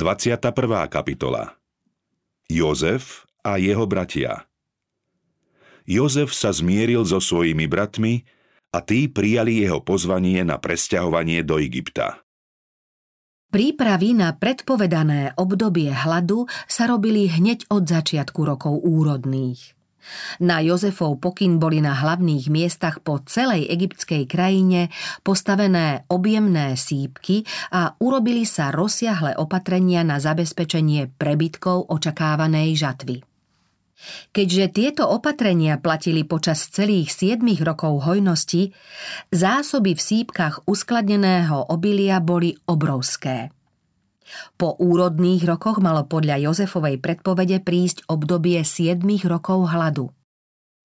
21. kapitola Jozef a jeho bratia Jozef sa zmieril so svojimi bratmi a tí prijali jeho pozvanie na presťahovanie do Egypta. Prípravy na predpovedané obdobie hladu sa robili hneď od začiatku rokov úrodných. Na Jozefov pokyn boli na hlavných miestach po celej egyptskej krajine postavené objemné sípky a urobili sa rozsiahle opatrenia na zabezpečenie prebytkov očakávanej žatvy. Keďže tieto opatrenia platili počas celých 7 rokov hojnosti, zásoby v sípkach uskladneného obilia boli obrovské. Po úrodných rokoch malo podľa Jozefovej predpovede prísť obdobie 7 rokov hladu.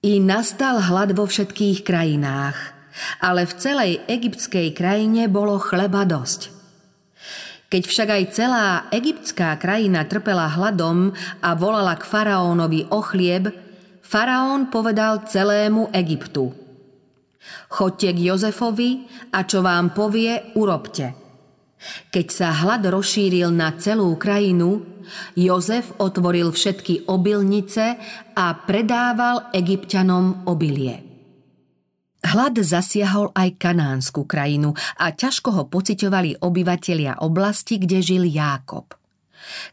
I nastal hlad vo všetkých krajinách, ale v celej egyptskej krajine bolo chleba dosť. Keď však aj celá egyptská krajina trpela hladom a volala k faraónovi o chlieb, faraón povedal celému Egyptu. Chodte k Jozefovi a čo vám povie, urobte – keď sa hlad rozšíril na celú krajinu, Jozef otvoril všetky obilnice a predával egyptianom obilie. Hlad zasiahol aj kanánsku krajinu a ťažko ho pociťovali obyvatelia oblasti, kde žil Jákob.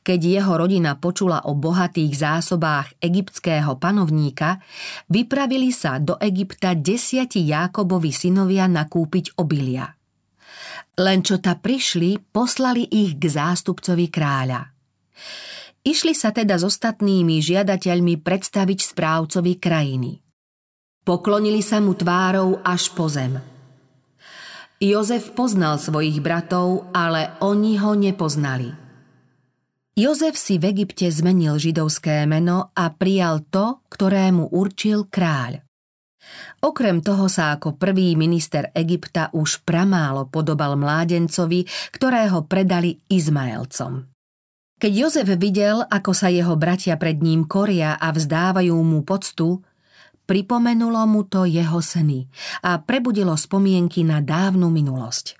Keď jeho rodina počula o bohatých zásobách egyptského panovníka, vypravili sa do Egypta desiati Jákobovi synovia nakúpiť obilia – len čo ta prišli, poslali ich k zástupcovi kráľa. Išli sa teda s ostatnými žiadateľmi predstaviť správcovi krajiny. Poklonili sa mu tvárou až po zem. Jozef poznal svojich bratov, ale oni ho nepoznali. Jozef si v Egypte zmenil židovské meno a prijal to, ktorému určil kráľ. Okrem toho sa ako prvý minister Egypta už pramálo podobal mládencovi, ktorého predali Izmaelcom. Keď Jozef videl, ako sa jeho bratia pred ním koria a vzdávajú mu poctu, pripomenulo mu to jeho sny a prebudilo spomienky na dávnu minulosť.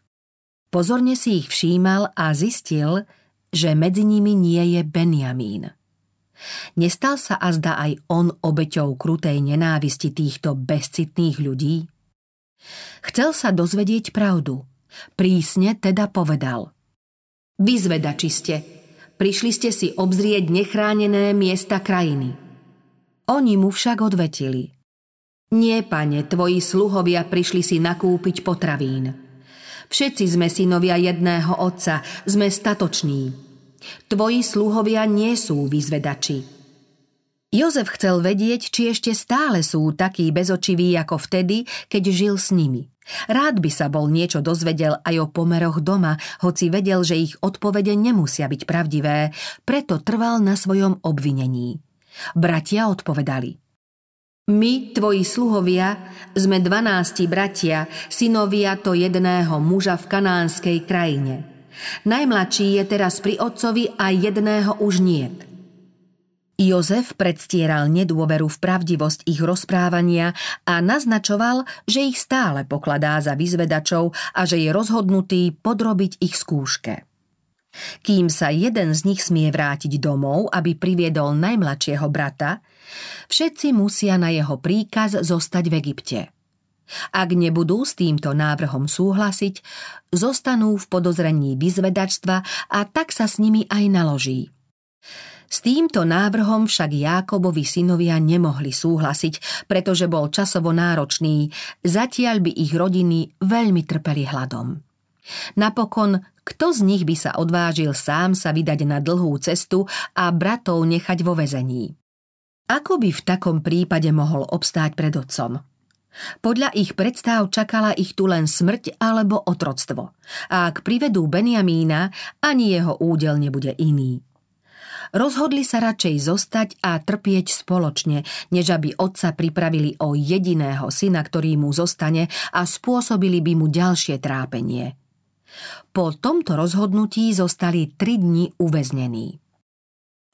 Pozorne si ich všímal a zistil, že medzi nimi nie je Benjamín. Nestal sa azda aj on obeťou krutej nenávisti týchto bezcitných ľudí? Chcel sa dozvedieť pravdu. Prísne teda povedal. Vyzvedači ste. Prišli ste si obzrieť nechránené miesta krajiny. Oni mu však odvetili. Nie, pane, tvoji sluhovia prišli si nakúpiť potravín. Všetci sme synovia jedného otca, sme statoční. Tvoji sluhovia nie sú vyzvedači. Jozef chcel vedieť, či ešte stále sú takí bezočiví ako vtedy, keď žil s nimi. Rád by sa bol niečo dozvedel aj o pomeroch doma, hoci vedel, že ich odpovede nemusia byť pravdivé, preto trval na svojom obvinení. Bratia odpovedali. My, tvoji sluhovia, sme dvanácti bratia, synovia to jedného muža v kanánskej krajine – Najmladší je teraz pri otcovi a jedného už niet. Jozef predstieral nedôveru v pravdivosť ich rozprávania a naznačoval, že ich stále pokladá za vyzvedačov a že je rozhodnutý podrobiť ich skúške. Kým sa jeden z nich smie vrátiť domov, aby priviedol najmladšieho brata, všetci musia na jeho príkaz zostať v Egypte. Ak nebudú s týmto návrhom súhlasiť, zostanú v podozrení vyzvedačstva a tak sa s nimi aj naloží. S týmto návrhom však Jákobovi synovia nemohli súhlasiť, pretože bol časovo náročný, zatiaľ by ich rodiny veľmi trpeli hladom. Napokon, kto z nich by sa odvážil sám sa vydať na dlhú cestu a bratov nechať vo vezení? Ako by v takom prípade mohol obstáť pred otcom? Podľa ich predstav čakala ich tu len smrť alebo otroctvo. A ak privedú Benjamína, ani jeho údel nebude iný. Rozhodli sa radšej zostať a trpieť spoločne, než aby otca pripravili o jediného syna, ktorý mu zostane a spôsobili by mu ďalšie trápenie. Po tomto rozhodnutí zostali tri dni uväznení.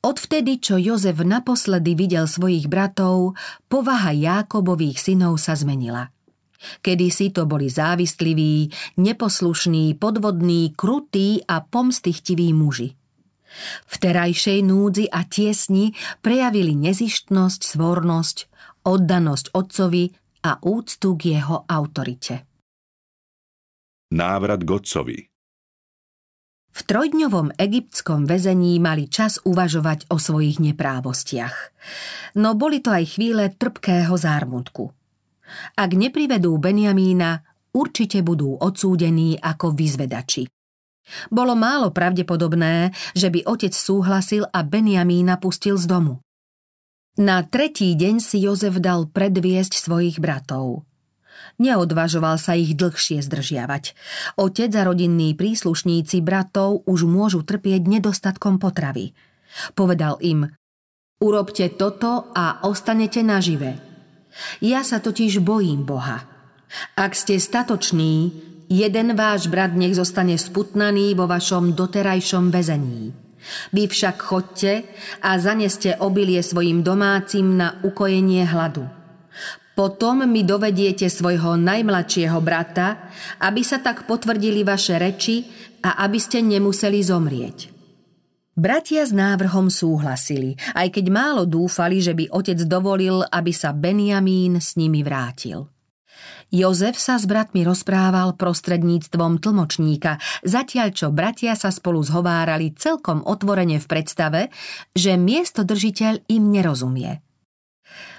Odvtedy, čo Jozef naposledy videl svojich bratov, povaha Jákobových synov sa zmenila. Kedysi to boli závisliví, neposlušní, podvodní, krutí a pomstychtiví muži. V terajšej núdzi a tiesni prejavili nezištnosť, svornosť, oddanosť otcovi a úctu k jeho autorite. Návrat k otcovi v trojdňovom egyptskom väzení mali čas uvažovať o svojich neprávostiach. No boli to aj chvíle trpkého zármutku. Ak neprivedú Benjamína, určite budú odsúdení ako vyzvedači. Bolo málo pravdepodobné, že by otec súhlasil a Benjamína pustil z domu. Na tretí deň si Jozef dal predviesť svojich bratov. Neodvažoval sa ich dlhšie zdržiavať. Otec a rodinní príslušníci bratov už môžu trpieť nedostatkom potravy. Povedal im, urobte toto a ostanete nažive. Ja sa totiž bojím Boha. Ak ste statoční, jeden váš brat nech zostane sputnaný vo vašom doterajšom väzení. Vy však chodte a zaneste obilie svojim domácim na ukojenie hladu. Potom mi dovediete svojho najmladšieho brata, aby sa tak potvrdili vaše reči a aby ste nemuseli zomrieť. Bratia s návrhom súhlasili, aj keď málo dúfali, že by otec dovolil, aby sa Benjamín s nimi vrátil. Jozef sa s bratmi rozprával prostredníctvom tlmočníka, zatiaľ čo bratia sa spolu zhovárali celkom otvorene v predstave, že miesto držiteľ im nerozumie –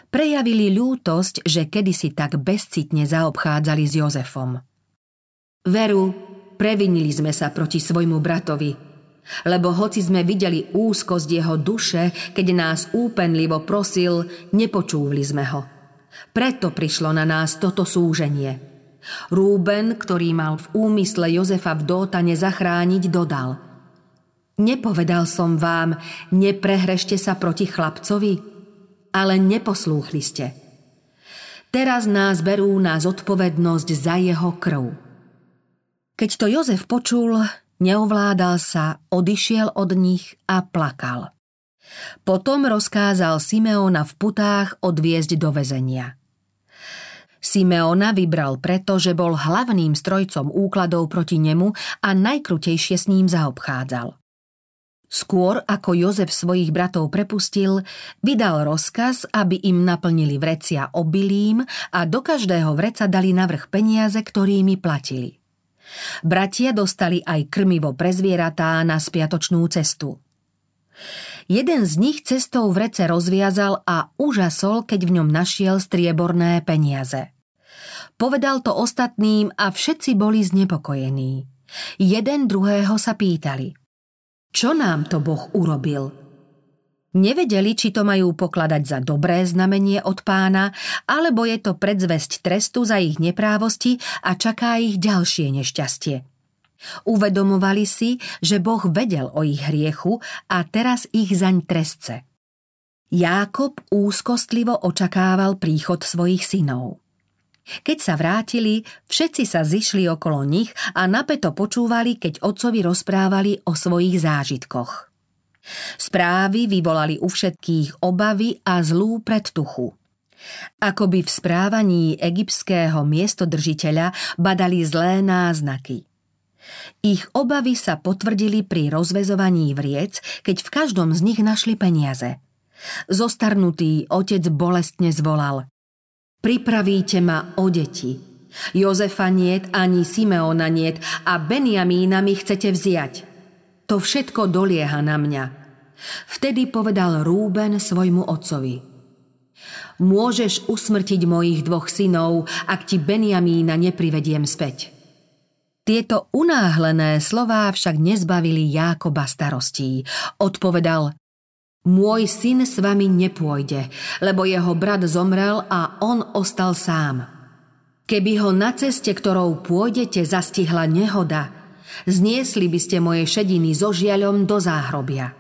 prejavili ľútosť, že kedysi tak bezcitne zaobchádzali s Jozefom. Veru, previnili sme sa proti svojmu bratovi, lebo hoci sme videli úzkosť jeho duše, keď nás úpenlivo prosil, nepočúvli sme ho. Preto prišlo na nás toto súženie. Rúben, ktorý mal v úmysle Jozefa v Dótane zachrániť, dodal Nepovedal som vám, neprehrešte sa proti chlapcovi? Ale neposlúchli ste. Teraz nás berú na zodpovednosť za jeho krv. Keď to Jozef počul, neovládal sa, odišiel od nich a plakal. Potom rozkázal Simeona v putách odviezť do väzenia. Simeona vybral preto, že bol hlavným strojcom úkladov proti nemu a najkrutejšie s ním zaobchádzal. Skôr ako Jozef svojich bratov prepustil, vydal rozkaz, aby im naplnili vrecia obilím a do každého vreca dali navrh peniaze, ktorými platili. Bratia dostali aj krmivo pre zvieratá na spiatočnú cestu. Jeden z nich cestou vrece rozviazal a užasol, keď v ňom našiel strieborné peniaze. Povedal to ostatným a všetci boli znepokojení. Jeden druhého sa pýtali – čo nám to Boh urobil? Nevedeli, či to majú pokladať za dobré znamenie od pána, alebo je to predzvesť trestu za ich neprávosti a čaká ich ďalšie nešťastie. Uvedomovali si, že Boh vedel o ich hriechu a teraz ich zaň trestce. Jákob úzkostlivo očakával príchod svojich synov. Keď sa vrátili, všetci sa zišli okolo nich a napeto počúvali, keď otcovi rozprávali o svojich zážitkoch. Správy vyvolali u všetkých obavy a zlú predtuchu. Akoby v správaní egyptského miestodržiteľa badali zlé náznaky. Ich obavy sa potvrdili pri rozvezovaní vriec, keď v každom z nich našli peniaze. Zostarnutý otec bolestne zvolal – Pripravíte ma o deti. Jozefa niet ani Simeona niet a Benjamína mi chcete vziať. To všetko dolieha na mňa. Vtedy povedal Rúben svojmu otcovi. Môžeš usmrtiť mojich dvoch synov, ak ti Benjamína neprivediem späť. Tieto unáhlené slová však nezbavili Jákoba starostí. Odpovedal, môj syn s vami nepôjde, lebo jeho brat zomrel a on ostal sám. Keby ho na ceste, ktorou pôjdete, zastihla nehoda, zniesli by ste moje šediny so žiaľom do záhrobia.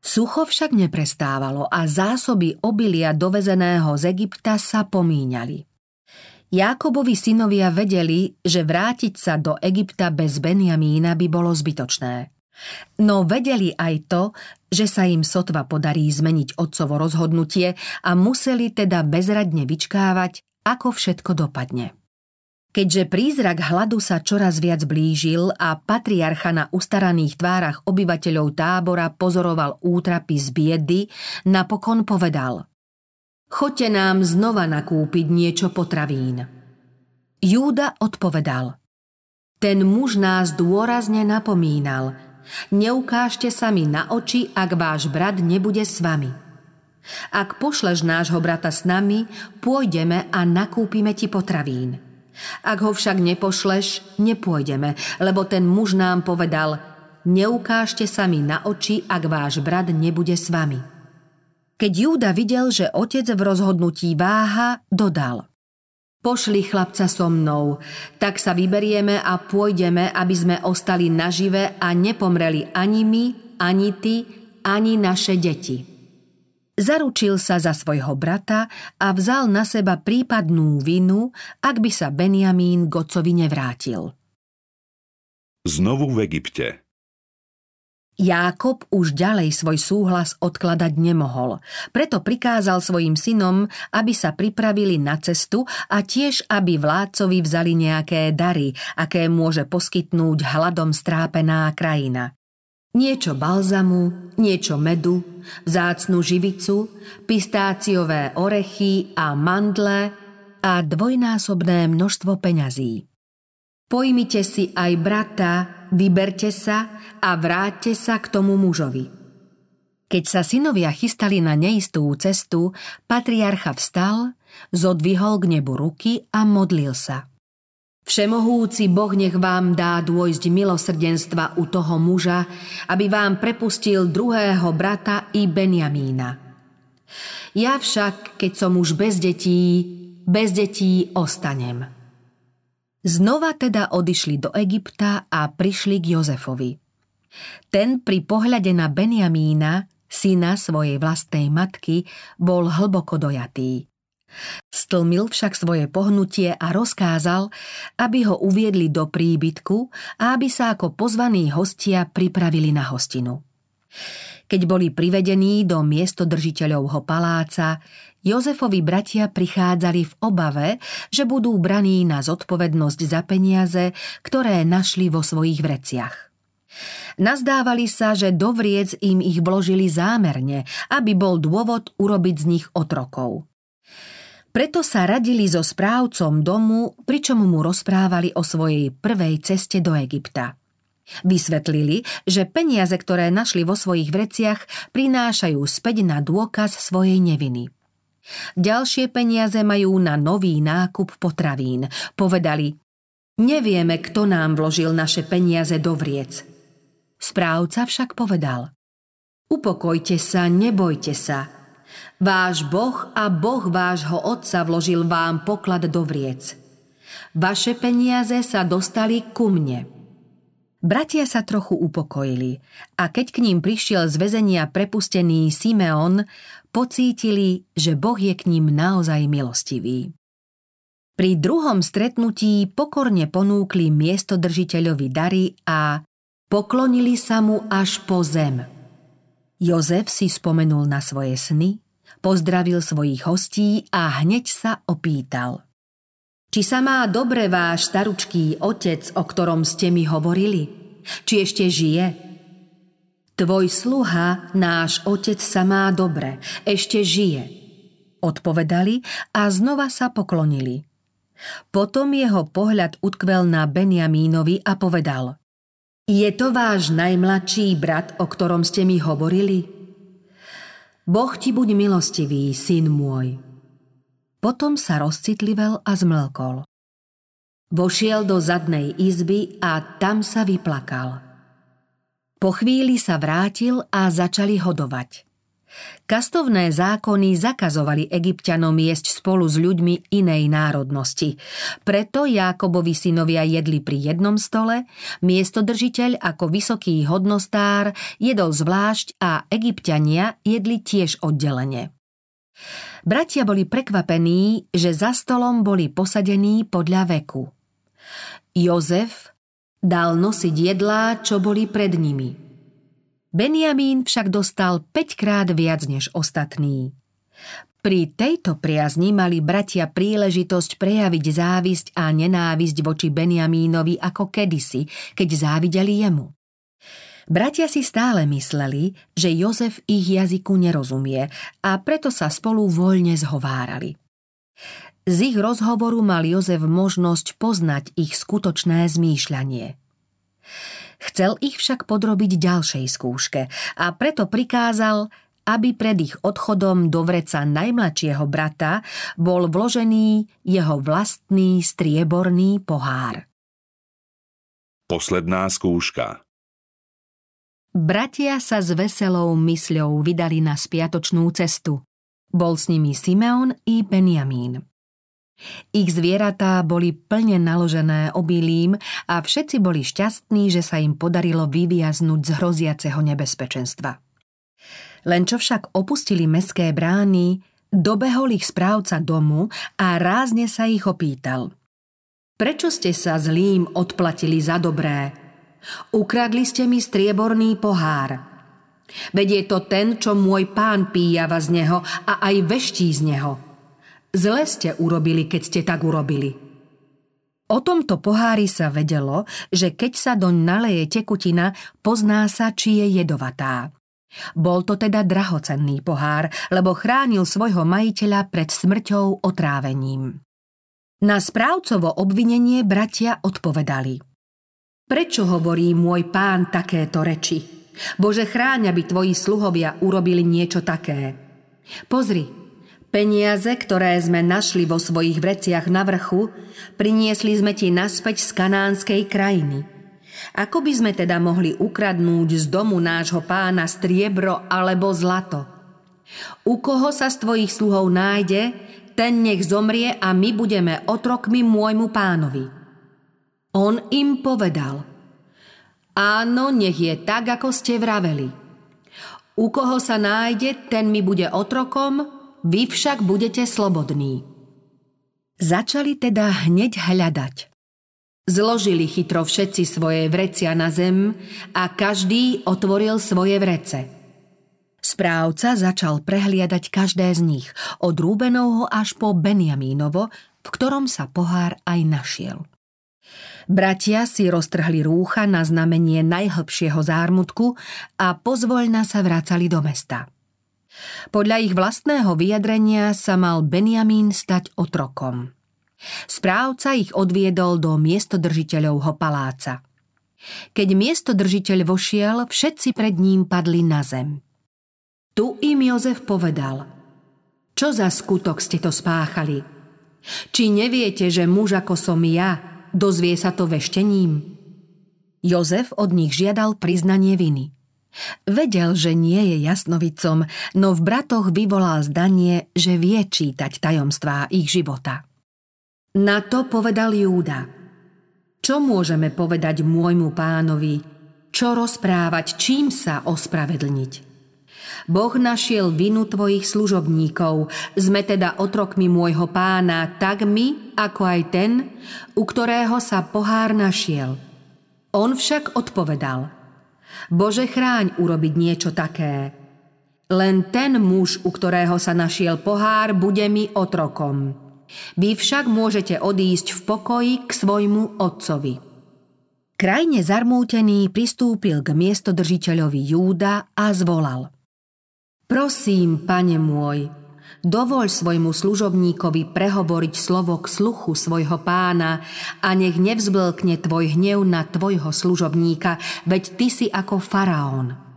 Sucho však neprestávalo a zásoby obilia dovezeného z Egypta sa pomíňali. Jákobovi synovia vedeli, že vrátiť sa do Egypta bez Benjamína by bolo zbytočné. No vedeli aj to, že sa im sotva podarí zmeniť otcovo rozhodnutie a museli teda bezradne vyčkávať, ako všetko dopadne. Keďže prízrak hladu sa čoraz viac blížil a patriarcha na ustaraných tvárach obyvateľov tábora pozoroval útrapy z biedy, napokon povedal Choďte nám znova nakúpiť niečo potravín. Júda odpovedal Ten muž nás dôrazne napomínal Neukážte sa mi na oči, ak váš brat nebude s vami. Ak pošleš nášho brata s nami, pôjdeme a nakúpime ti potravín. Ak ho však nepošleš, nepôjdeme, lebo ten muž nám povedal, neukážte sa mi na oči, ak váš brat nebude s vami. Keď Júda videl, že otec v rozhodnutí váha, dodal. Pošli chlapca so mnou, tak sa vyberieme a pôjdeme, aby sme ostali nažive a nepomreli ani my, ani ty, ani naše deti. Zaručil sa za svojho brata a vzal na seba prípadnú vinu, ak by sa Benjamín Gocovi nevrátil. Znovu v Egypte Jákob už ďalej svoj súhlas odkladať nemohol, preto prikázal svojim synom, aby sa pripravili na cestu a tiež, aby vládcovi vzali nejaké dary, aké môže poskytnúť hladom strápená krajina. Niečo balzamu, niečo medu, vzácnu živicu, pistáciové orechy a mandle a dvojnásobné množstvo peňazí. Pojmite si aj brata, vyberte sa a vráťte sa k tomu mužovi. Keď sa synovia chystali na neistú cestu, patriarcha vstal, zodvihol k nebu ruky a modlil sa – Všemohúci Boh nech vám dá dôjsť milosrdenstva u toho muža, aby vám prepustil druhého brata i Benjamína. Ja však, keď som už bez detí, bez detí ostanem. Znova teda odišli do Egypta a prišli k Jozefovi. Ten pri pohľade na Benjamína, syna svojej vlastnej matky, bol hlboko dojatý. Stlmil však svoje pohnutie a rozkázal, aby ho uviedli do príbytku a aby sa ako pozvaní hostia pripravili na hostinu. Keď boli privedení do miestodržiteľovho paláca, Jozefovi bratia prichádzali v obave, že budú braní na zodpovednosť za peniaze, ktoré našli vo svojich vreciach. Nazdávali sa, že do vriec im ich vložili zámerne, aby bol dôvod urobiť z nich otrokov. Preto sa radili so správcom domu, pričom mu rozprávali o svojej prvej ceste do Egypta. Vysvetlili, že peniaze, ktoré našli vo svojich vreciach, prinášajú späť na dôkaz svojej neviny. Ďalšie peniaze majú na nový nákup potravín. Povedali, nevieme, kto nám vložil naše peniaze do vriec. Správca však povedal, upokojte sa, nebojte sa, Váš Boh a Boh vášho otca vložil vám poklad do vriec. Vaše peniaze sa dostali ku mne. Bratia sa trochu upokojili a keď k ním prišiel z väzenia prepustený Simeon, pocítili, že Boh je k ním naozaj milostivý. Pri druhom stretnutí pokorne ponúkli miestodržiteľovi dary a poklonili sa mu až po zem. Jozef si spomenul na svoje sny Pozdravil svojich hostí a hneď sa opýtal. Či sa má dobre váš staručký otec, o ktorom ste mi hovorili? Či ešte žije? Tvoj sluha, náš otec sa má dobre, ešte žije. Odpovedali a znova sa poklonili. Potom jeho pohľad utkvel na Benjamínovi a povedal Je to váš najmladší brat, o ktorom ste mi hovorili? Boh ti buď milostivý, syn môj. Potom sa rozcitlivel a zmlkol. Vošiel do zadnej izby a tam sa vyplakal. Po chvíli sa vrátil a začali hodovať. Kastovné zákony zakazovali egyptianom jesť spolu s ľuďmi inej národnosti. Preto Jákobovi synovia jedli pri jednom stole, miestodržiteľ ako vysoký hodnostár jedol zvlášť a egyptiania jedli tiež oddelenie. Bratia boli prekvapení, že za stolom boli posadení podľa veku. Jozef dal nosiť jedlá, čo boli pred nimi – Benjamín však dostal 5 krát viac než ostatní. Pri tejto priazni mali bratia príležitosť prejaviť závisť a nenávisť voči Benjamínovi ako kedysi, keď závideli jemu. Bratia si stále mysleli, že Jozef ich jazyku nerozumie a preto sa spolu voľne zhovárali. Z ich rozhovoru mal Jozef možnosť poznať ich skutočné zmýšľanie. Chcel ich však podrobiť ďalšej skúške a preto prikázal, aby pred ich odchodom do vreca najmladšieho brata bol vložený jeho vlastný strieborný pohár. Posledná skúška Bratia sa s veselou mysľou vydali na spiatočnú cestu. Bol s nimi Simeon i Benjamín. Ich zvieratá boli plne naložené obilím a všetci boli šťastní, že sa im podarilo vyviaznúť z hroziaceho nebezpečenstva. Len čo však opustili meské brány, dobehol ich správca domu a rázne sa ich opýtal. Prečo ste sa zlým odplatili za dobré? Ukradli ste mi strieborný pohár. Veď je to ten, čo môj pán píjava z neho a aj veští z neho. Zle ste urobili, keď ste tak urobili. O tomto pohári sa vedelo, že keď sa doň naleje tekutina, pozná sa, či je jedovatá. Bol to teda drahocenný pohár, lebo chránil svojho majiteľa pred smrťou otrávením. Na správcovo obvinenie bratia odpovedali. Prečo hovorí môj pán takéto reči? Bože, chráň, aby tvoji sluhovia urobili niečo také. Pozri, peniaze, ktoré sme našli vo svojich vreciach na vrchu, priniesli sme ti naspäť z kanánskej krajiny – ako by sme teda mohli ukradnúť z domu nášho pána striebro alebo zlato? U koho sa z tvojich sluhov nájde, ten nech zomrie a my budeme otrokmi môjmu pánovi. On im povedal, áno, nech je tak, ako ste vraveli. U koho sa nájde, ten mi bude otrokom, vy však budete slobodní. Začali teda hneď hľadať. Zložili chytro všetci svoje vrecia na zem a každý otvoril svoje vrece. Správca začal prehliadať každé z nich, od Rúbenovho až po Benjamínovo, v ktorom sa pohár aj našiel. Bratia si roztrhli rúcha na znamenie najhlbšieho zármutku a pozvoľna sa vracali do mesta. Podľa ich vlastného vyjadrenia sa mal Benjamín stať otrokom. Správca ich odviedol do miestodržiteľovho paláca. Keď miestodržiteľ vošiel, všetci pred ním padli na zem. Tu im Jozef povedal, čo za skutok ste to spáchali? Či neviete, že muž ako som ja, dozvie sa to veštením? Jozef od nich žiadal priznanie viny. Vedel, že nie je jasnovicom, no v bratoch vyvolal zdanie, že vie čítať tajomstvá ich života. Na to povedal Júda. Čo môžeme povedať môjmu pánovi? Čo rozprávať? Čím sa ospravedlniť? Boh našiel vinu tvojich služobníkov, sme teda otrokmi môjho pána, tak my, ako aj ten, u ktorého sa pohár našiel. On však odpovedal, Bože chráň urobiť niečo také. Len ten muž, u ktorého sa našiel pohár, bude mi otrokom. Vy však môžete odísť v pokoji k svojmu otcovi. Krajne zarmútený pristúpil k miestodržiteľovi Júda a zvolal. Prosím, pane môj, dovoľ svojmu služobníkovi prehovoriť slovo k sluchu svojho pána a nech nevzblkne tvoj hnev na tvojho služobníka, veď ty si ako faraón.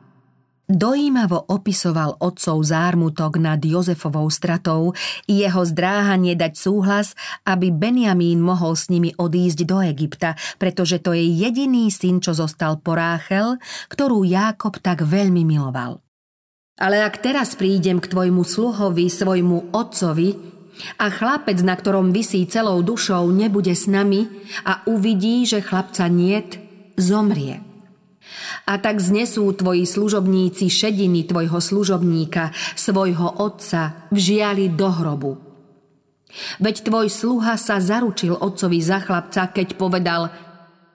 Dojímavo opisoval otcov zármutok nad Jozefovou stratou i jeho zdráhanie dať súhlas, aby Benjamín mohol s nimi odísť do Egypta, pretože to je jediný syn, čo zostal po ktorú Jákob tak veľmi miloval. Ale ak teraz prídem k tvojmu sluhovi, svojmu otcovi, a chlapec, na ktorom vysí celou dušou, nebude s nami a uvidí, že chlapca niet, zomrie. A tak znesú tvoji služobníci šediny tvojho služobníka, svojho otca, vžiali do hrobu. Veď tvoj sluha sa zaručil otcovi za chlapca, keď povedal,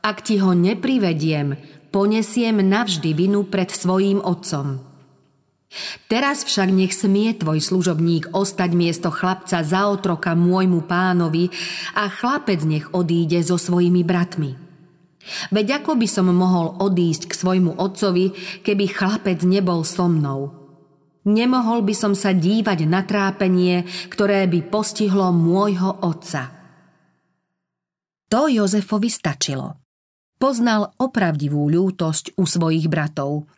ak ti ho neprivediem, ponesiem navždy vinu pred svojím otcom. Teraz však nech smie tvoj služobník ostať miesto chlapca za otroka môjmu pánovi a chlapec nech odíde so svojimi bratmi. Veď ako by som mohol odísť k svojmu otcovi, keby chlapec nebol so mnou? Nemohol by som sa dívať na trápenie, ktoré by postihlo môjho otca. To Jozefovi stačilo. Poznal opravdivú ľútosť u svojich bratov –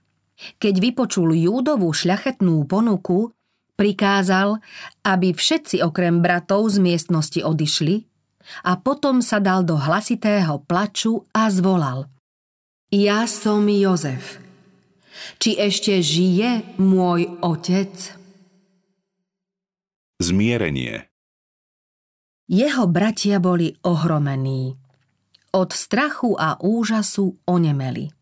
keď vypočul Júdovú šľachetnú ponuku, prikázal, aby všetci okrem bratov z miestnosti odišli a potom sa dal do hlasitého plaču a zvolal. Ja som Jozef. Či ešte žije môj otec? Zmierenie Jeho bratia boli ohromení. Od strachu a úžasu onemeli.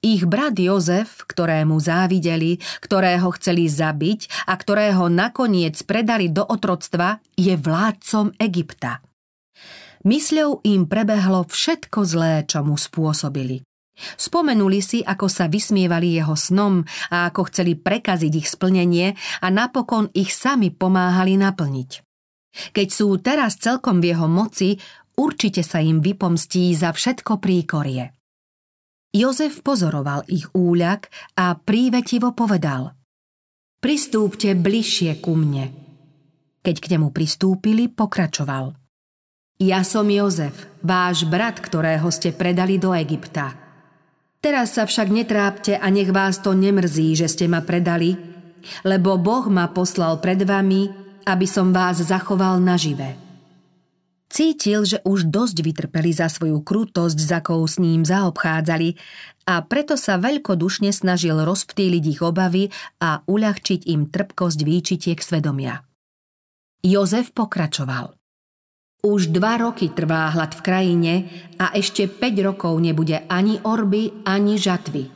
Ich brat Jozef, ktorému závideli, ktorého chceli zabiť a ktorého nakoniec predali do otroctva, je vládcom Egypta. Mysľou im prebehlo všetko zlé, čo mu spôsobili. Spomenuli si, ako sa vysmievali jeho snom a ako chceli prekaziť ich splnenie a napokon ich sami pomáhali naplniť. Keď sú teraz celkom v jeho moci, určite sa im vypomstí za všetko príkorie. Jozef pozoroval ich úľak a prívetivo povedal Pristúpte bližšie ku mne. Keď k nemu pristúpili, pokračoval Ja som Jozef, váš brat, ktorého ste predali do Egypta. Teraz sa však netrápte a nech vás to nemrzí, že ste ma predali, lebo Boh ma poslal pred vami, aby som vás zachoval nažive. Cítil, že už dosť vytrpeli za svoju krutosť, za akou s ním zaobchádzali a preto sa veľkodušne snažil rozptýliť ich obavy a uľahčiť im trpkosť výčitiek svedomia. Jozef pokračoval. Už dva roky trvá hlad v krajine a ešte 5 rokov nebude ani orby, ani žatvy.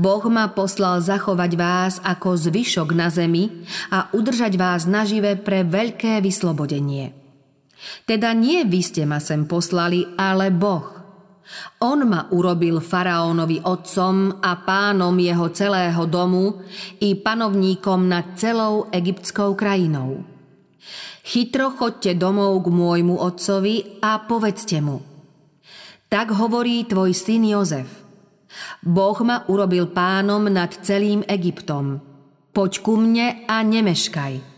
Boh ma poslal zachovať vás ako zvyšok na zemi a udržať vás nažive pre veľké vyslobodenie – teda nie vy ste ma sem poslali, ale Boh. On ma urobil faraónovi otcom a pánom jeho celého domu i panovníkom nad celou egyptskou krajinou. Chytro chodte domov k môjmu otcovi a povedzte mu. Tak hovorí tvoj syn Jozef. Boh ma urobil pánom nad celým Egyptom. Poď ku mne a nemeškaj.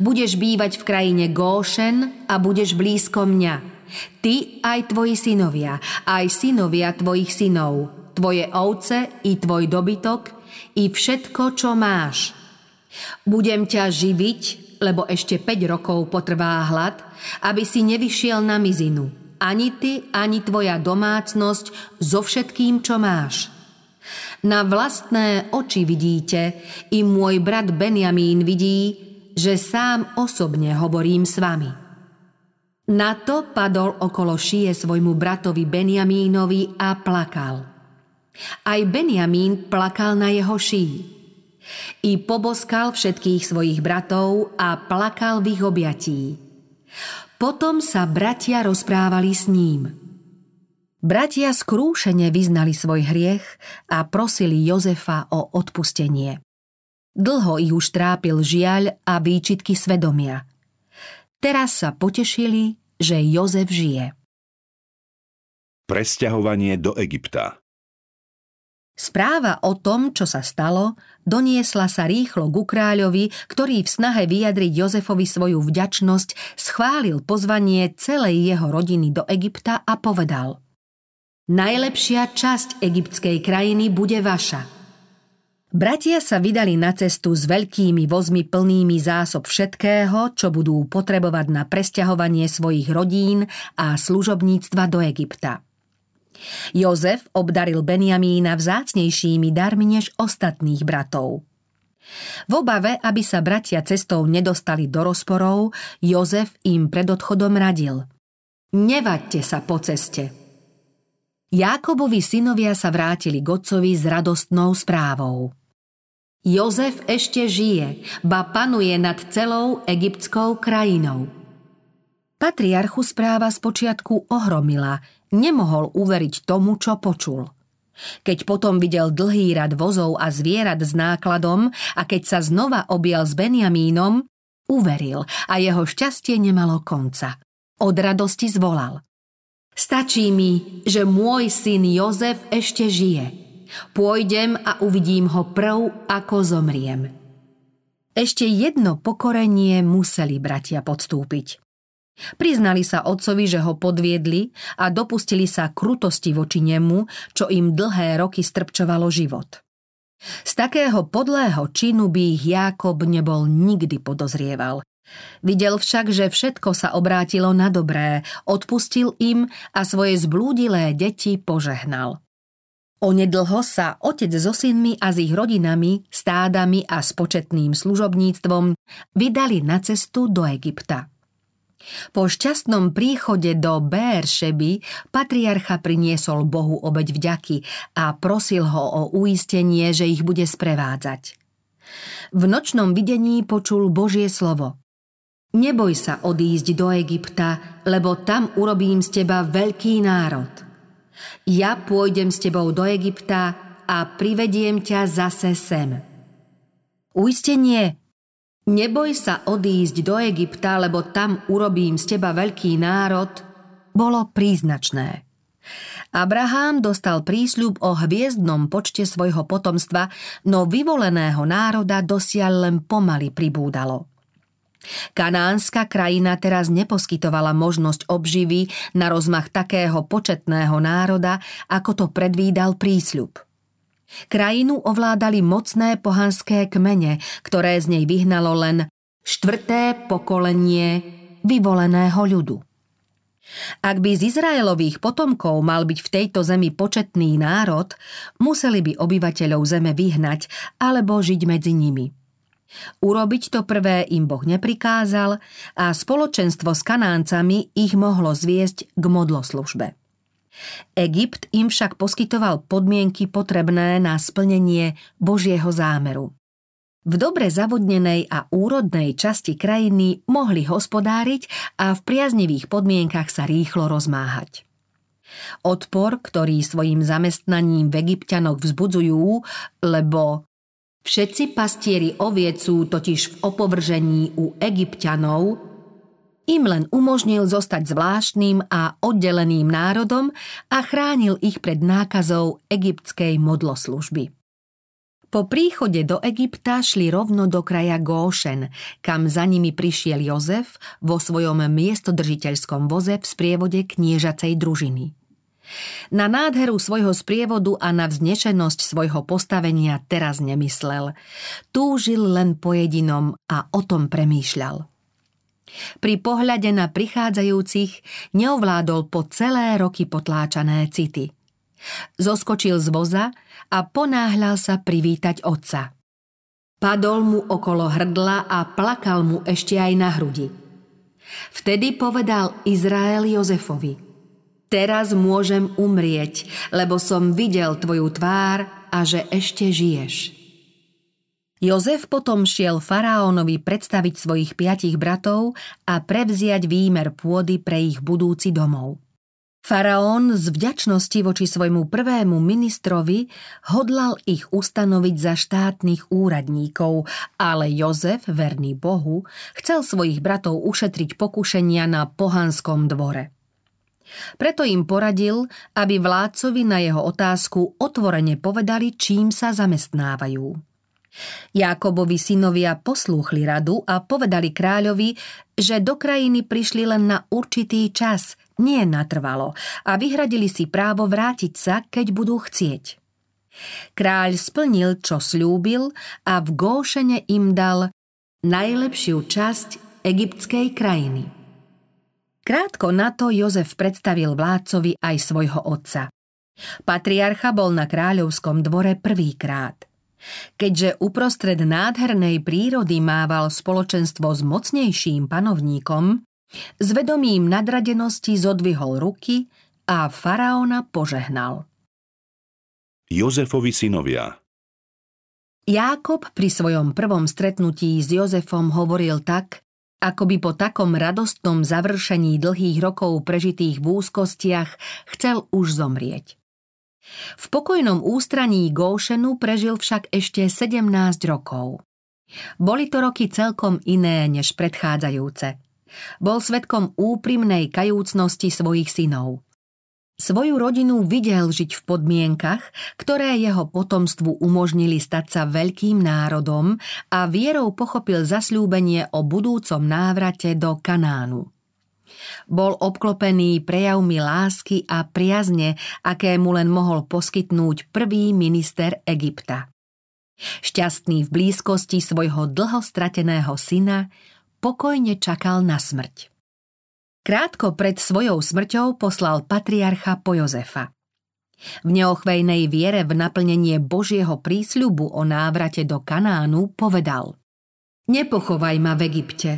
Budeš bývať v krajine Góšen a budeš blízko mňa. Ty aj tvoji synovia, aj synovia tvojich synov, tvoje ovce i tvoj dobytok, i všetko, čo máš. Budem ťa živiť, lebo ešte 5 rokov potrvá hlad, aby si nevyšiel na mizinu. Ani ty, ani tvoja domácnosť so všetkým, čo máš. Na vlastné oči vidíte, i môj brat Benjamín vidí, že sám osobne hovorím s vami. Na to padol okolo šie svojmu bratovi Benjamínovi a plakal. Aj Benjamín plakal na jeho šíji. I poboskal všetkých svojich bratov a plakal v ich objatí. Potom sa bratia rozprávali s ním. Bratia skrúšene vyznali svoj hriech a prosili Jozefa o odpustenie. Dlho ich už trápil žiaľ a výčitky svedomia. Teraz sa potešili, že Jozef žije. Presťahovanie do Egypta Správa o tom, čo sa stalo, doniesla sa rýchlo ku kráľovi, ktorý v snahe vyjadriť Jozefovi svoju vďačnosť schválil pozvanie celej jeho rodiny do Egypta a povedal Najlepšia časť egyptskej krajiny bude vaša – Bratia sa vydali na cestu s veľkými vozmi plnými zásob všetkého, čo budú potrebovať na presťahovanie svojich rodín a služobníctva do Egypta. Jozef obdaril Benjamína vzácnejšími darmi než ostatných bratov. V obave, aby sa bratia cestou nedostali do rozporov, Jozef im pred odchodom radil. Nevaďte sa po ceste. Jákobovi synovia sa vrátili k s radostnou správou. Jozef ešte žije, ba panuje nad celou egyptskou krajinou. Patriarchu správa z počiatku ohromila, nemohol uveriť tomu, čo počul. Keď potom videl dlhý rad vozov a zvierat s nákladom a keď sa znova objal s Benjamínom, uveril a jeho šťastie nemalo konca. Od radosti zvolal. Stačí mi, že môj syn Jozef ešte žije. Pôjdem a uvidím ho prv, ako zomriem. Ešte jedno pokorenie museli bratia podstúpiť. Priznali sa otcovi, že ho podviedli a dopustili sa krutosti voči nemu, čo im dlhé roky strpčovalo život. Z takého podlého činu by ich Jákob nebol nikdy podozrieval. Videl však, že všetko sa obrátilo na dobré, odpustil im a svoje zblúdilé deti požehnal. Onedlho sa otec so synmi a s ich rodinami, stádami a s početným služobníctvom vydali na cestu do Egypta. Po šťastnom príchode do Béršeby patriarcha priniesol Bohu obeď vďaky a prosil ho o uistenie, že ich bude sprevádzať. V nočnom videní počul Božie slovo. Neboj sa odísť do Egypta, lebo tam urobím z teba veľký národ. Ja pôjdem s tebou do Egypta a privediem ťa zase sem. Uistenie Neboj sa odísť do Egypta, lebo tam urobím z teba veľký národ, bolo príznačné. Abraham dostal prísľub o hviezdnom počte svojho potomstva, no vyvoleného národa dosiaľ len pomaly pribúdalo. Kanánska krajina teraz neposkytovala možnosť obživy na rozmach takého početného národa, ako to predvídal prísľub. Krajinu ovládali mocné pohanské kmene, ktoré z nej vyhnalo len štvrté pokolenie vyvoleného ľudu. Ak by z Izraelových potomkov mal byť v tejto zemi početný národ, museli by obyvateľov zeme vyhnať alebo žiť medzi nimi. Urobiť to prvé im Boh neprikázal a spoločenstvo s Kanáncami ich mohlo zviesť k modloslužbe. Egypt im však poskytoval podmienky potrebné na splnenie Božieho zámeru. V dobre zavodnenej a úrodnej časti krajiny mohli hospodáriť a v priaznivých podmienkach sa rýchlo rozmáhať. Odpor, ktorý svojim zamestnaním v egyptianoch vzbudzujú, lebo všetci pastieri oviec sú totiž v opovržení u egyptianov, im len umožnil zostať zvláštnym a oddeleným národom a chránil ich pred nákazou egyptskej modloslužby. Po príchode do Egypta šli rovno do kraja Góšen, kam za nimi prišiel Jozef vo svojom miestodržiteľskom voze v sprievode kniežacej družiny. Na nádheru svojho sprievodu a na vznešenosť svojho postavenia teraz nemyslel. Túžil len po jedinom a o tom premýšľal. Pri pohľade na prichádzajúcich neovládol po celé roky potláčané city. Zoskočil z voza a ponáhľal sa privítať otca. Padol mu okolo hrdla a plakal mu ešte aj na hrudi. Vtedy povedal Izrael Jozefovi Teraz môžem umrieť, lebo som videl tvoju tvár a že ešte žiješ. Jozef potom šiel faraónovi predstaviť svojich piatich bratov a prevziať výmer pôdy pre ich budúci domov. Faraón z vďačnosti voči svojmu prvému ministrovi hodlal ich ustanoviť za štátnych úradníkov, ale Jozef, verný Bohu, chcel svojich bratov ušetriť pokušenia na pohanskom dvore. Preto im poradil, aby vládcovi na jeho otázku otvorene povedali, čím sa zamestnávajú. Jákobovi synovia poslúchli radu a povedali kráľovi, že do krajiny prišli len na určitý čas, nie natrvalo, a vyhradili si právo vrátiť sa, keď budú chcieť. Kráľ splnil, čo slúbil a v Góšene im dal najlepšiu časť egyptskej krajiny. Krátko na to Jozef predstavil vládcovi aj svojho otca. Patriarcha bol na kráľovskom dvore prvýkrát. Keďže uprostred nádhernej prírody mával spoločenstvo s mocnejším panovníkom, s vedomím nadradenosti zodvihol ruky a faraóna požehnal. Jozefovi synovia Jákob pri svojom prvom stretnutí s Jozefom hovoril tak, ako by po takom radostnom završení dlhých rokov prežitých v úzkostiach chcel už zomrieť. V pokojnom ústraní Góšenu prežil však ešte 17 rokov. Boli to roky celkom iné než predchádzajúce. Bol svetkom úprimnej kajúcnosti svojich synov. Svoju rodinu videl žiť v podmienkach, ktoré jeho potomstvu umožnili stať sa veľkým národom a vierou pochopil zasľúbenie o budúcom návrate do Kanánu. Bol obklopený prejavmi lásky a priazne, aké mu len mohol poskytnúť prvý minister Egypta. Šťastný v blízkosti svojho dlho strateného syna, pokojne čakal na smrť. Krátko pred svojou smrťou poslal patriarcha po Jozefa. V neochvejnej viere v naplnenie Božieho prísľubu o návrate do Kanánu povedal Nepochovaj ma v Egypte,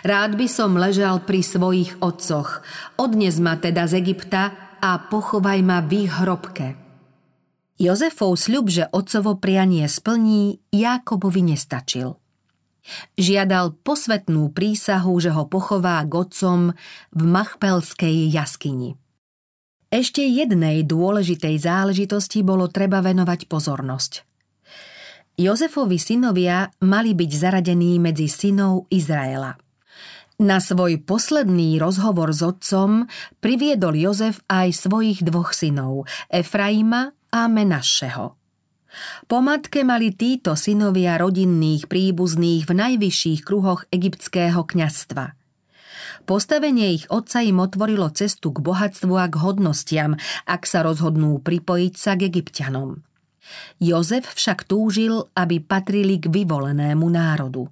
Rád by som ležal pri svojich otcoch. Odnes ma teda z Egypta a pochovaj ma v ich hrobke. Jozefov sľub, že otcovo prianie splní, Jákobovi nestačil. Žiadal posvetnú prísahu, že ho pochová k otcom v Machpelskej jaskyni. Ešte jednej dôležitej záležitosti bolo treba venovať pozornosť – Jozefovi synovia mali byť zaradení medzi synov Izraela. Na svoj posledný rozhovor s otcom priviedol Jozef aj svojich dvoch synov, Efraima a Menašeho. Po matke mali títo synovia rodinných príbuzných v najvyšších kruhoch egyptského kňazstva. Postavenie ich otca im otvorilo cestu k bohatstvu a k hodnostiam, ak sa rozhodnú pripojiť sa k egyptianom. Jozef však túžil, aby patrili k vyvolenému národu.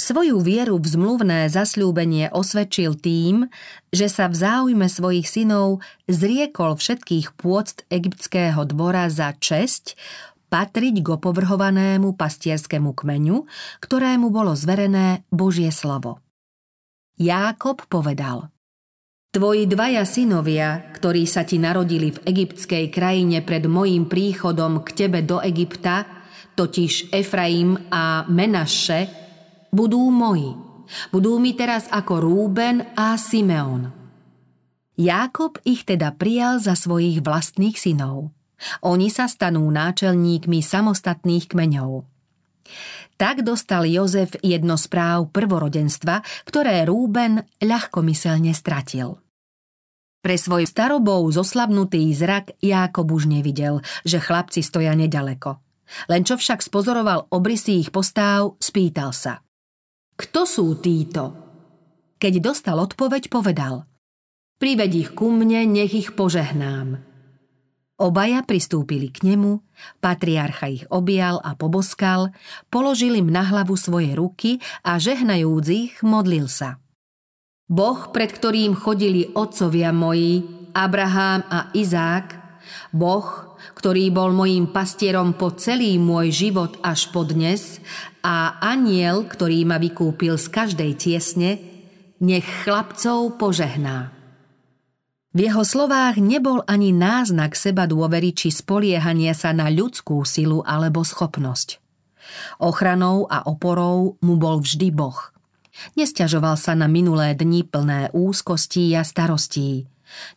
Svoju vieru v zmluvné zasľúbenie osvedčil tým, že sa v záujme svojich synov zriekol všetkých pôct egyptského dvora za česť patriť k opovrhovanému pastierskému kmeňu, ktorému bolo zverené Božie slovo. Jákob povedal Tvoji dvaja synovia, ktorí sa ti narodili v egyptskej krajine pred mojím príchodom k tebe do Egypta, totiž Efraim a Menaše, budú moji. Budú mi teraz ako Rúben a Simeon. Jákob ich teda prijal za svojich vlastných synov. Oni sa stanú náčelníkmi samostatných kmeňov. Tak dostal Jozef jedno z práv prvorodenstva, ktoré Rúben ľahkomyselne stratil. Pre svoj starobou zoslabnutý zrak Jákob už nevidel, že chlapci stoja nedaleko. Len čo však spozoroval obrysy ich postáv, spýtal sa. Kto sú títo? Keď dostal odpoveď, povedal Prived ich ku mne, nech ich požehnám. Obaja pristúpili k nemu, patriarcha ich objal a poboskal, položil im na hlavu svoje ruky a žehnajúc ich modlil sa. Boh, pred ktorým chodili otcovia moji, Abraham a Izák, Boh, ktorý bol mojím pastierom po celý môj život až po dnes a aniel, ktorý ma vykúpil z každej tiesne, nech chlapcov požehná. V jeho slovách nebol ani náznak seba dôvery či spoliehania sa na ľudskú silu alebo schopnosť. Ochranou a oporou mu bol vždy Boh. Nesťažoval sa na minulé dni plné úzkostí a starostí –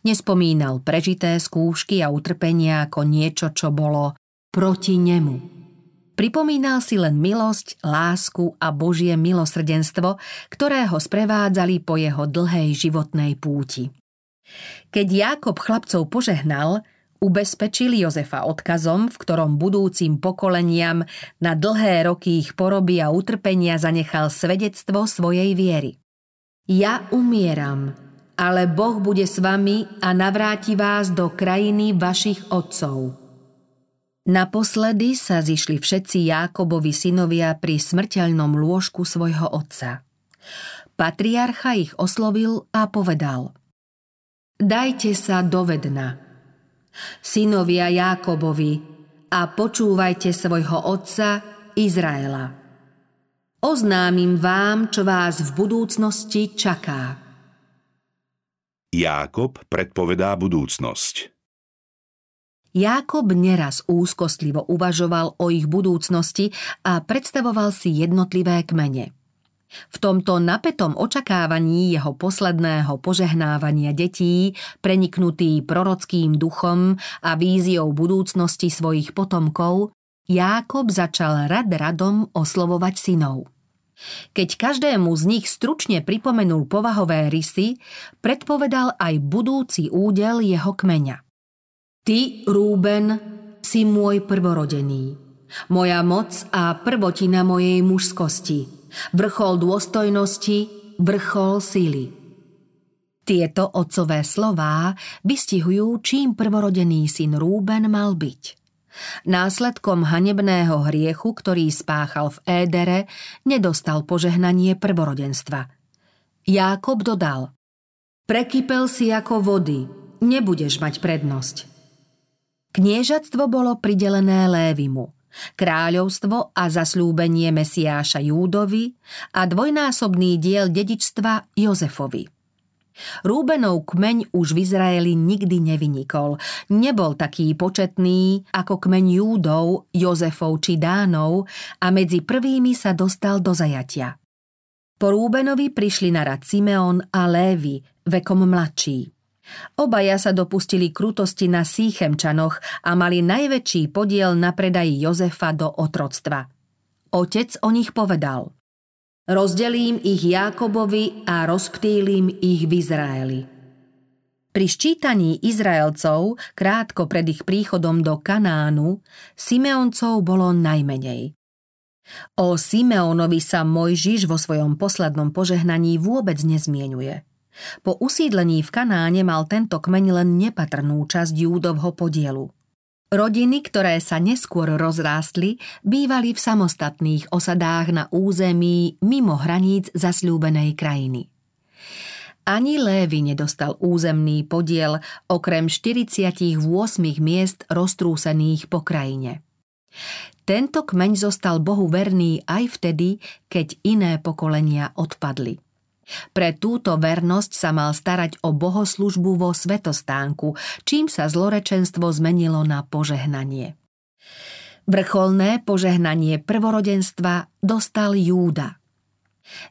Nespomínal prežité skúšky a utrpenia ako niečo, čo bolo proti nemu. Pripomínal si len milosť, lásku a Božie milosrdenstvo, ktoré ho sprevádzali po jeho dlhej životnej púti. Keď Jákob chlapcov požehnal, ubezpečil Jozefa odkazom, v ktorom budúcim pokoleniam na dlhé roky ich poroby a utrpenia zanechal svedectvo svojej viery. Ja umieram, ale Boh bude s vami a navráti vás do krajiny vašich otcov. Naposledy sa zišli všetci Jákobovi synovia pri smrteľnom lôžku svojho otca. Patriarcha ich oslovil a povedal Dajte sa do vedna, synovia Jákobovi, a počúvajte svojho otca Izraela. Oznámim vám, čo vás v budúcnosti čaká. Jákob predpovedá budúcnosť. Jákob neraz úzkostlivo uvažoval o ich budúcnosti a predstavoval si jednotlivé kmene. V tomto napetom očakávaní jeho posledného požehnávania detí, preniknutý prorockým duchom a víziou budúcnosti svojich potomkov, Jákob začal rad radom oslovovať synov. Keď každému z nich stručne pripomenul povahové rysy, predpovedal aj budúci údel jeho kmeňa. Ty, Rúben, si môj prvorodený, moja moc a prvotina mojej mužskosti, vrchol dôstojnosti, vrchol síly. Tieto otcové slová vystihujú, čím prvorodený syn Rúben mal byť. Následkom hanebného hriechu, ktorý spáchal v Édere, nedostal požehnanie prvorodenstva. Jákob dodal Prekypel si ako vody, nebudeš mať prednosť. Kniežatstvo bolo pridelené Lévimu, kráľovstvo a zaslúbenie Mesiáša Júdovi a dvojnásobný diel dedičstva Jozefovi. Rúbenov kmeň už v Izraeli nikdy nevynikol. Nebol taký početný ako kmeň Júdov, Jozefov či Dánov a medzi prvými sa dostal do zajatia. Po Rúbenovi prišli na rad Simeon a Lévy, vekom mladší. Obaja sa dopustili krutosti na Síchemčanoch a mali najväčší podiel na predaji Jozefa do otroctva. Otec o nich povedal – Rozdelím ich Jákobovi a rozptýlim ich v Izraeli. Pri ščítaní Izraelcov, krátko pred ich príchodom do Kanánu, Simeoncov bolo najmenej. O Simeonovi sa Mojžiš vo svojom poslednom požehnaní vôbec nezmienuje. Po usídlení v Kanáne mal tento kmeň len nepatrnú časť Júdovho podielu – Rodiny, ktoré sa neskôr rozrástli, bývali v samostatných osadách na území mimo hraníc zasľúbenej krajiny. Ani Lévy nedostal územný podiel okrem 48 miest roztrúsených po krajine. Tento kmeň zostal Bohu verný aj vtedy, keď iné pokolenia odpadli. Pre túto vernosť sa mal starať o bohoslužbu vo svetostánku, čím sa zlorečenstvo zmenilo na požehnanie. Vrcholné požehnanie prvorodenstva dostal Júda.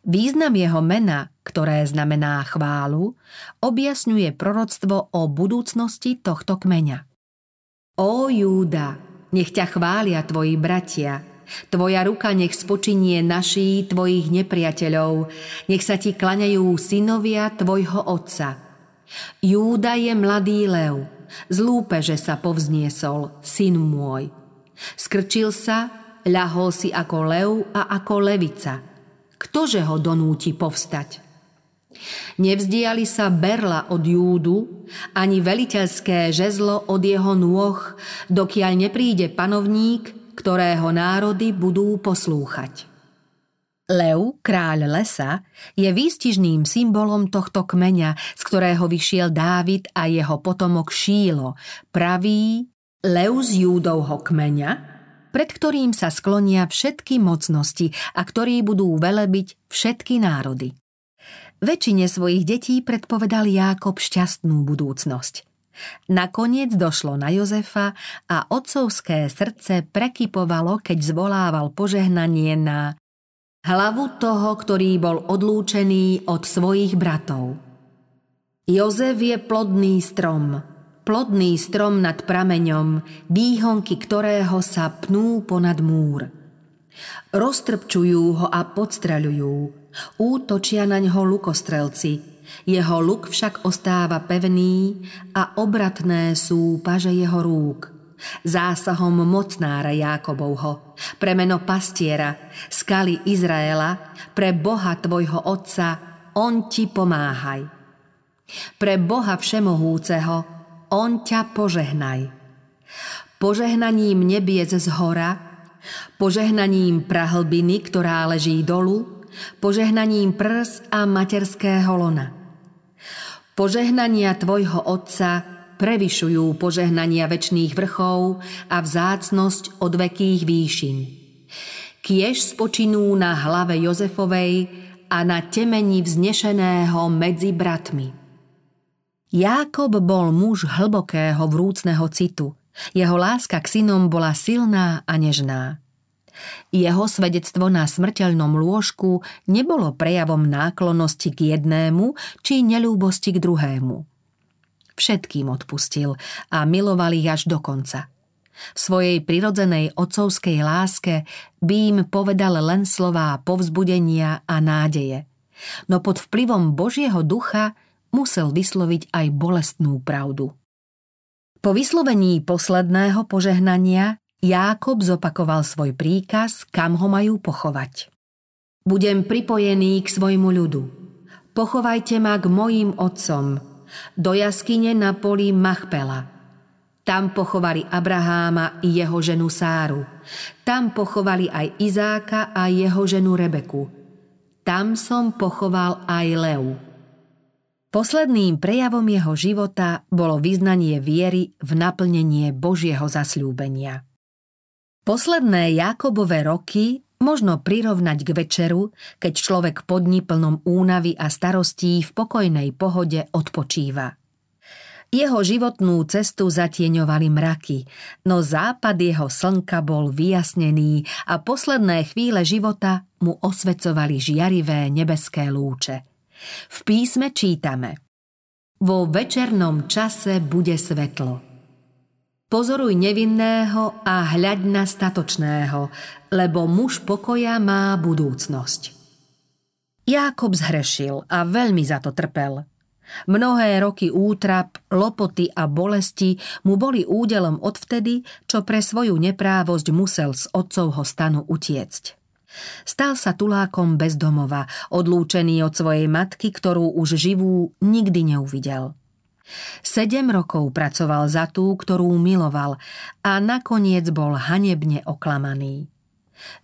Význam jeho mena, ktoré znamená chválu, objasňuje proroctvo o budúcnosti tohto kmeňa. Ó Júda, nech ťa chvália tvoji bratia – Tvoja ruka nech spočinie naší tvojich nepriateľov, nech sa ti klaňajú synovia tvojho otca. Júda je mladý lev, zlúpe, že sa povzniesol, syn môj. Skrčil sa, ľahol si ako lev a ako levica. Ktože ho donúti povstať? Nevzdiali sa berla od Júdu, ani veliteľské žezlo od jeho nôh, dokiaľ nepríde panovník, ktorého národy budú poslúchať. Lev, kráľ lesa, je výstižným symbolom tohto kmeňa, z ktorého vyšiel Dávid a jeho potomok Šílo, pravý lev z Júdovho kmeňa, pred ktorým sa sklonia všetky mocnosti a ktorí budú velebiť všetky národy. Väčšine svojich detí predpovedal Jákob šťastnú budúcnosť – Nakoniec došlo na Jozefa a otcovské srdce prekypovalo, keď zvolával požehnanie na hlavu toho, ktorý bol odlúčený od svojich bratov. Jozef je plodný strom, plodný strom nad prameňom, výhonky ktorého sa pnú ponad múr. Roztrpčujú ho a podstreľujú, útočia na ňo lukostrelci – jeho luk však ostáva pevný a obratné sú paže jeho rúk. Zásahom mocnára Jákobovho, pre meno pastiera, skaly Izraela, pre Boha tvojho otca, on ti pomáhaj. Pre Boha všemohúceho, on ťa požehnaj. Požehnaním nebiec z hora, požehnaním prahlbiny, ktorá leží dolu, požehnaním prs a materského lona – Požehnania tvojho Otca prevyšujú požehnania väčšných vrchov a vzácnosť od vekých výšin. Kiež spočinú na hlave Jozefovej a na temení vznešeného medzi bratmi. Jákob bol muž hlbokého vrúcného citu. Jeho láska k synom bola silná a nežná. Jeho svedectvo na smrteľnom lôžku nebolo prejavom náklonnosti k jednému či nelúbosti k druhému. Všetkým odpustil a miloval ich až do konca. V svojej prirodzenej otcovskej láske by im povedal len slová povzbudenia a nádeje. No pod vplyvom Božieho ducha musel vysloviť aj bolestnú pravdu. Po vyslovení posledného požehnania Jákob zopakoval svoj príkaz, kam ho majú pochovať. Budem pripojený k svojmu ľudu. Pochovajte ma k mojim otcom, do jaskyne na poli Machpela. Tam pochovali Abraháma i jeho ženu Sáru. Tam pochovali aj Izáka a jeho ženu Rebeku. Tam som pochoval aj Leu. Posledným prejavom jeho života bolo vyznanie viery v naplnenie Božieho zasľúbenia. Posledné Jakobové roky možno prirovnať k večeru, keď človek pod plnom únavy a starostí v pokojnej pohode odpočíva. Jeho životnú cestu zatieňovali mraky, no západ jeho slnka bol vyjasnený a posledné chvíle života mu osvecovali žiarivé nebeské lúče – v písme čítame Vo večernom čase bude svetlo. Pozoruj nevinného a hľaď na statočného, lebo muž pokoja má budúcnosť. Jákob zhrešil a veľmi za to trpel. Mnohé roky útrap, lopoty a bolesti mu boli údelom odvtedy, čo pre svoju neprávosť musel z otcovho stanu utiecť. Stal sa tulákom bez domova, odlúčený od svojej matky, ktorú už živú nikdy neuvidel. Sedem rokov pracoval za tú, ktorú miloval a nakoniec bol hanebne oklamaný.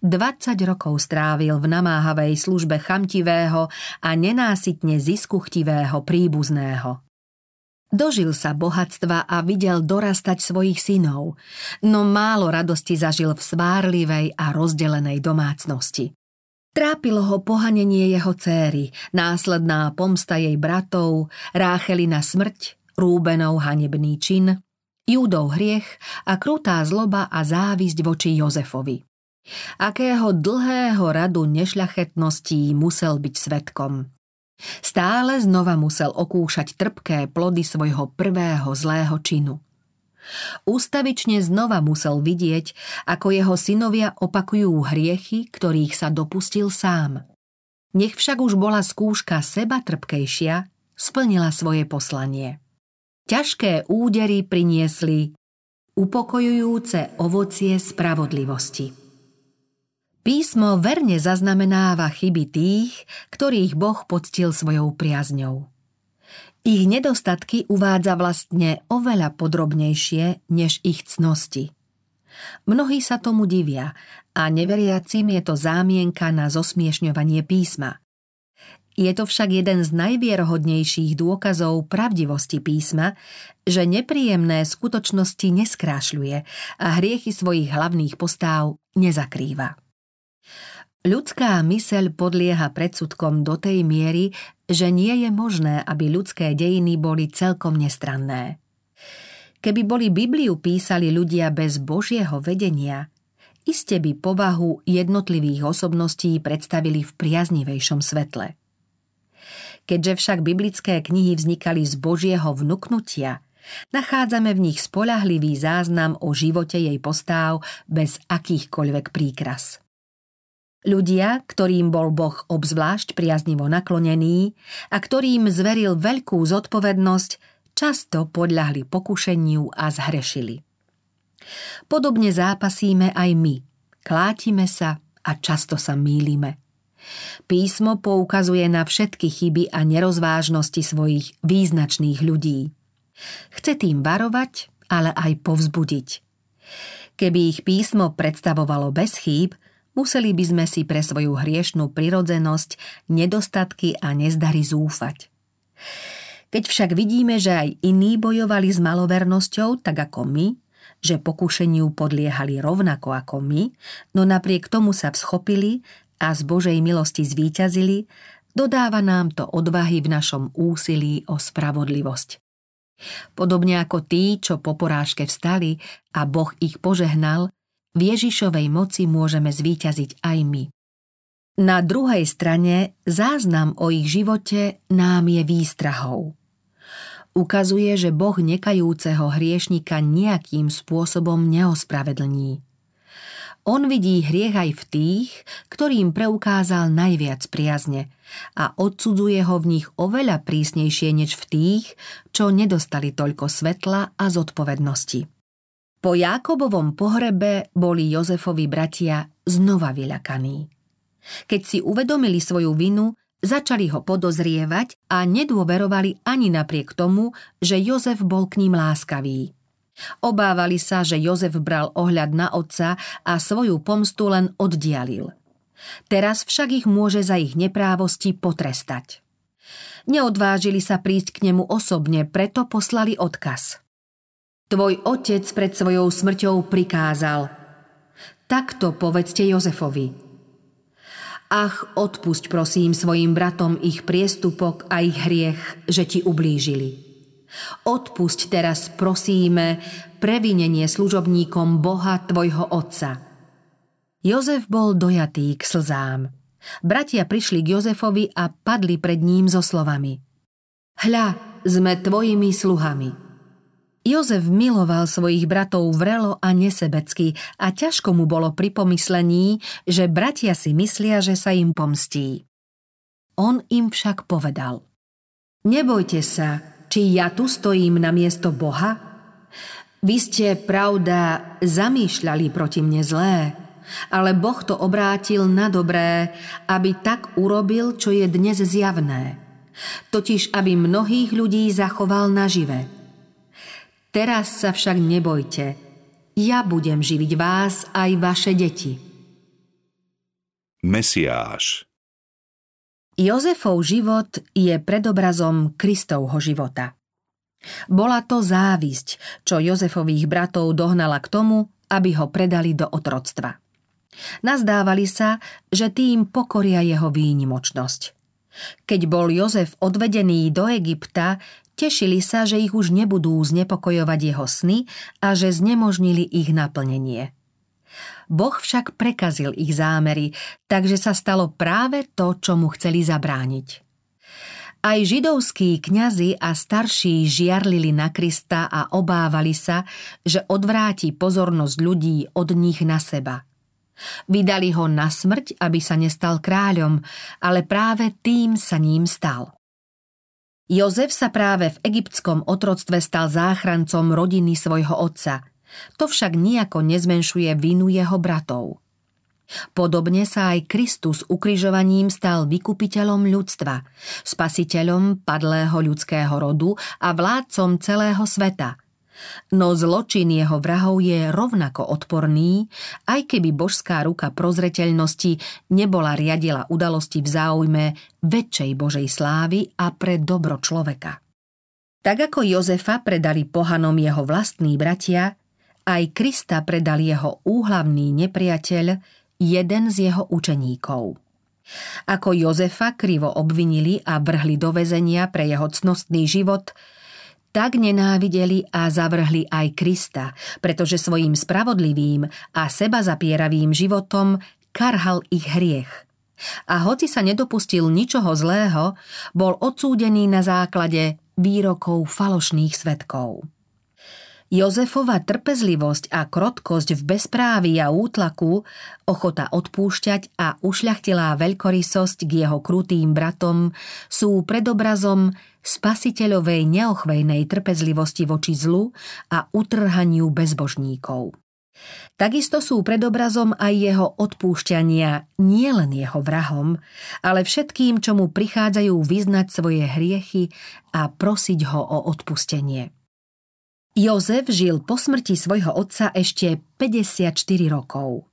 20 rokov strávil v namáhavej službe chamtivého a nenásytne ziskuchtivého príbuzného. Dožil sa bohatstva a videl dorastať svojich synov, no málo radosti zažil v svárlivej a rozdelenej domácnosti. Trápilo ho pohanenie jeho céry, následná pomsta jej bratov, Ráchelina smrť, Rúbenov hanebný čin, Júdov hriech a krutá zloba a závisť voči Jozefovi. Akého dlhého radu nešľachetností musel byť svetkom. Stále znova musel okúšať trpké plody svojho prvého zlého činu. Ústavične znova musel vidieť, ako jeho synovia opakujú hriechy, ktorých sa dopustil sám. Nech však už bola skúška seba trpkejšia, splnila svoje poslanie. Ťažké údery priniesli upokojujúce ovocie spravodlivosti. Písmo verne zaznamenáva chyby tých, ktorých Boh poctil svojou priazňou. Ich nedostatky uvádza vlastne oveľa podrobnejšie než ich cnosti. Mnohí sa tomu divia a neveriacim je to zámienka na zosmiešňovanie písma. Je to však jeden z najvierohodnejších dôkazov pravdivosti písma, že nepríjemné skutočnosti neskrášľuje a hriechy svojich hlavných postáv nezakrýva. Ľudská myseľ podlieha predsudkom do tej miery, že nie je možné, aby ľudské dejiny boli celkom nestranné. Keby boli Bibliu písali ľudia bez Božieho vedenia, iste by povahu jednotlivých osobností predstavili v priaznivejšom svetle. Keďže však biblické knihy vznikali z Božieho vnuknutia, nachádzame v nich spolahlivý záznam o živote jej postáv bez akýchkoľvek príkras. Ľudia, ktorým bol Boh obzvlášť priaznivo naklonený a ktorým zveril veľkú zodpovednosť, často podľahli pokušeniu a zhrešili. Podobne zápasíme aj my. Klátime sa a často sa mýlime. Písmo poukazuje na všetky chyby a nerozvážnosti svojich význačných ľudí. Chce tým varovať, ale aj povzbudiť. Keby ich písmo predstavovalo bez chýb, museli by sme si pre svoju hriešnú prirodzenosť, nedostatky a nezdary zúfať. Keď však vidíme, že aj iní bojovali s malovernosťou, tak ako my, že pokušeniu podliehali rovnako ako my, no napriek tomu sa vschopili a z Božej milosti zvíťazili, dodáva nám to odvahy v našom úsilí o spravodlivosť. Podobne ako tí, čo po porážke vstali a Boh ich požehnal, v Ježišovej moci môžeme zvíťaziť aj my. Na druhej strane záznam o ich živote nám je výstrahou. Ukazuje, že Boh nekajúceho hriešnika nejakým spôsobom neospravedlní. On vidí hriech aj v tých, ktorým preukázal najviac priazne a odsudzuje ho v nich oveľa prísnejšie než v tých, čo nedostali toľko svetla a zodpovednosti. Po Jákobovom pohrebe boli Jozefovi bratia znova vyľakaní. Keď si uvedomili svoju vinu, začali ho podozrievať a nedôverovali ani napriek tomu, že Jozef bol k ním láskavý. Obávali sa, že Jozef bral ohľad na otca a svoju pomstu len oddialil. Teraz však ich môže za ich neprávosti potrestať. Neodvážili sa prísť k nemu osobne, preto poslali odkaz. Tvoj otec pred svojou smrťou prikázal. Takto povedzte Jozefovi. Ach, odpusť prosím svojim bratom ich priestupok a ich hriech, že ti ublížili. Odpusť teraz, prosíme, previnenie služobníkom Boha tvojho otca. Jozef bol dojatý k slzám. Bratia prišli k Jozefovi a padli pred ním so slovami. Hľa, sme tvojimi sluhami. Jozef miloval svojich bratov vrelo a nesebecky a ťažko mu bolo pri pomyslení, že bratia si myslia, že sa im pomstí. On im však povedal. Nebojte sa, či ja tu stojím na miesto Boha? Vy ste, pravda, zamýšľali proti mne zlé, ale Boh to obrátil na dobré, aby tak urobil, čo je dnes zjavné. Totiž, aby mnohých ľudí zachoval nažive. Teraz sa však nebojte. Ja budem živiť vás aj vaše deti. Mesiáš Jozefov život je predobrazom Kristovho života. Bola to závisť, čo Jozefových bratov dohnala k tomu, aby ho predali do otroctva. Nazdávali sa, že tým pokoria jeho výnimočnosť. Keď bol Jozef odvedený do Egypta, Tešili sa, že ich už nebudú znepokojovať jeho sny a že znemožnili ich naplnenie. Boh však prekazil ich zámery, takže sa stalo práve to, čo mu chceli zabrániť. Aj židovskí kňazi a starší žiarlili na Krista a obávali sa, že odvráti pozornosť ľudí od nich na seba. Vydali ho na smrť, aby sa nestal kráľom, ale práve tým sa ním stal. Jozef sa práve v egyptskom otroctve stal záchrancom rodiny svojho otca. To však nejako nezmenšuje vinu jeho bratov. Podobne sa aj Kristus ukrižovaním stal vykupiteľom ľudstva, spasiteľom padlého ľudského rodu a vládcom celého sveta – No zločin jeho vrahov je rovnako odporný, aj keby božská ruka prozreteľnosti nebola riadila udalosti v záujme väčšej Božej slávy a pre dobro človeka. Tak ako Jozefa predali pohanom jeho vlastní bratia, aj Krista predal jeho úhlavný nepriateľ, jeden z jeho učeníkov. Ako Jozefa krivo obvinili a vrhli do väzenia pre jeho cnostný život – tak nenávideli a zavrhli aj Krista, pretože svojim spravodlivým a seba zapieravým životom karhal ich hriech. A hoci sa nedopustil ničoho zlého, bol odsúdený na základe výrokov falošných svetkov. Jozefova trpezlivosť a krotkosť v bezprávi a útlaku, ochota odpúšťať a ušľachtilá veľkorysosť k jeho krutým bratom sú predobrazom spasiteľovej neochvejnej trpezlivosti voči zlu a utrhaniu bezbožníkov. Takisto sú predobrazom aj jeho odpúšťania nielen jeho vrahom, ale všetkým, čo mu prichádzajú vyznať svoje hriechy a prosiť ho o odpustenie. Jozef žil po smrti svojho otca ešte 54 rokov.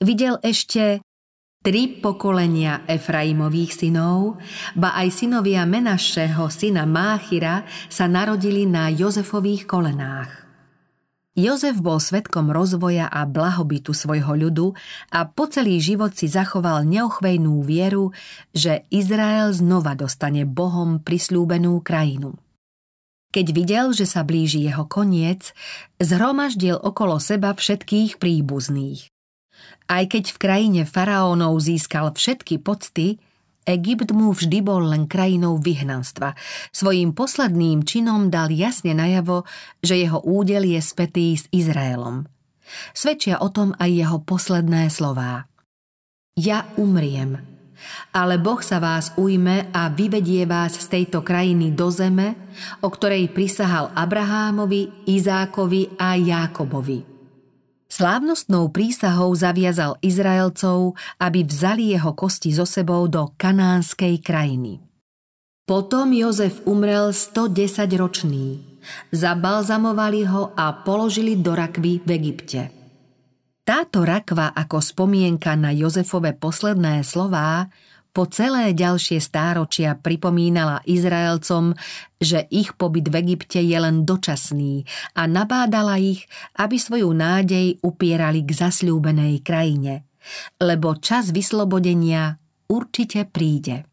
Videl ešte tri pokolenia Efraimových synov, ba aj synovia Menašeho syna Máchira sa narodili na Jozefových kolenách. Jozef bol svetkom rozvoja a blahobytu svojho ľudu a po celý život si zachoval neochvejnú vieru, že Izrael znova dostane Bohom prislúbenú krajinu. Keď videl, že sa blíži jeho koniec, zhromaždil okolo seba všetkých príbuzných. Aj keď v krajine faraónov získal všetky pocty, Egypt mu vždy bol len krajinou vyhnanstva. Svojím posledným činom dal jasne najavo, že jeho údel je spätý s Izraelom. Svedčia o tom aj jeho posledné slová. Ja umriem, ale Boh sa vás ujme a vyvedie vás z tejto krajiny do zeme, o ktorej prisahal Abrahámovi, Izákovi a Jákobovi. Slávnostnou prísahou zaviazal Izraelcov, aby vzali jeho kosti so sebou do kanánskej krajiny. Potom Jozef umrel 110 ročný. Zabalzamovali ho a položili do rakvy v Egypte. Táto rakva ako spomienka na Jozefove posledné slová po celé ďalšie stáročia pripomínala Izraelcom, že ich pobyt v Egypte je len dočasný a nabádala ich, aby svoju nádej upierali k zasľúbenej krajine, lebo čas vyslobodenia určite príde.